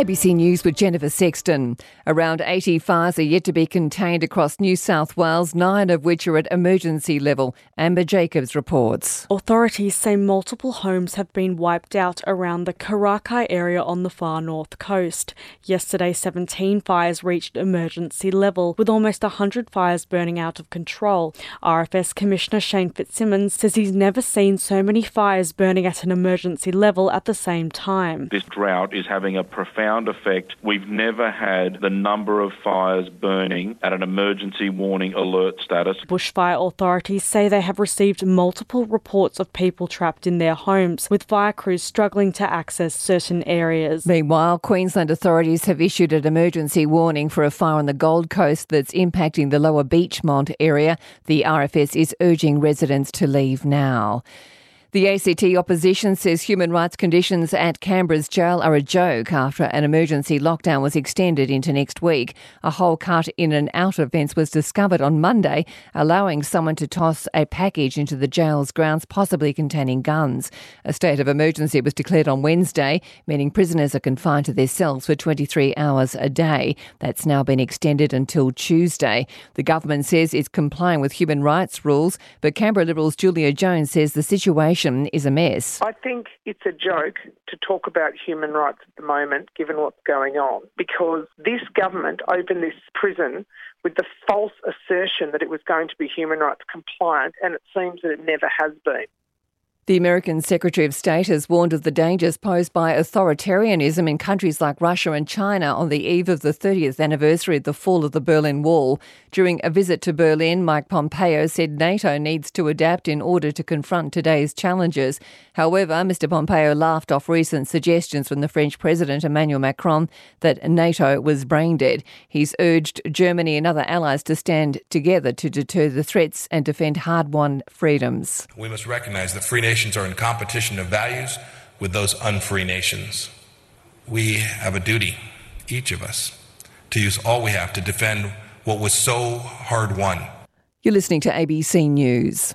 ABC News with Jennifer Sexton. Around 80 fires are yet to be contained across New South Wales, nine of which are at emergency level. Amber Jacobs reports. Authorities say multiple homes have been wiped out around the Karakai area on the far north coast. Yesterday, 17 fires reached emergency level, with almost 100 fires burning out of control. RFS Commissioner Shane Fitzsimmons says he's never seen so many fires burning at an emergency level at the same time. This drought is having a profound effect. We've never had the number of fires burning at an emergency warning alert status. Bushfire authorities say they have received multiple reports of people trapped in their homes, with fire crews struggling to access certain areas. Meanwhile, Queensland authorities have issued an emergency warning for a fire on the Gold Coast that's impacting the lower Beechmont area. The RFS is urging residents to leave now. The ACT opposition says human rights conditions at Canberra's jail are a joke after an emergency lockdown was extended into next week. A hole cut in and out of fence was discovered on Monday, allowing someone to toss a package into the jail's grounds, possibly containing guns. A state of emergency was declared on Wednesday, meaning prisoners are confined to their cells for 23 hours a day. That's now been extended until Tuesday. The government says it's complying with human rights rules, but Canberra Liberals Giulia Jones says the situation is a mess. I think it's a joke to talk about human rights at the moment, given what's going on, because this government opened this prison with the false assertion that it was going to be human rights compliant, and it seems that it never has been. The American Secretary of State has warned of the dangers posed by authoritarianism in countries like Russia and China on the eve of the 30th anniversary of the fall of the Berlin Wall. During a visit to Berlin, Mike Pompeo said NATO needs to adapt in order to confront today's challenges. However, Mr. Pompeo laughed off recent suggestions from the French President Emmanuel Macron that NATO was brain dead. He's urged Germany and other allies to stand together to deter the threats and defend hard won freedoms. We must recognize that free nations are in competition of values with those unfree nations. We have a duty, each of us, to use all we have to defend what was so hard won. You're listening to ABC News.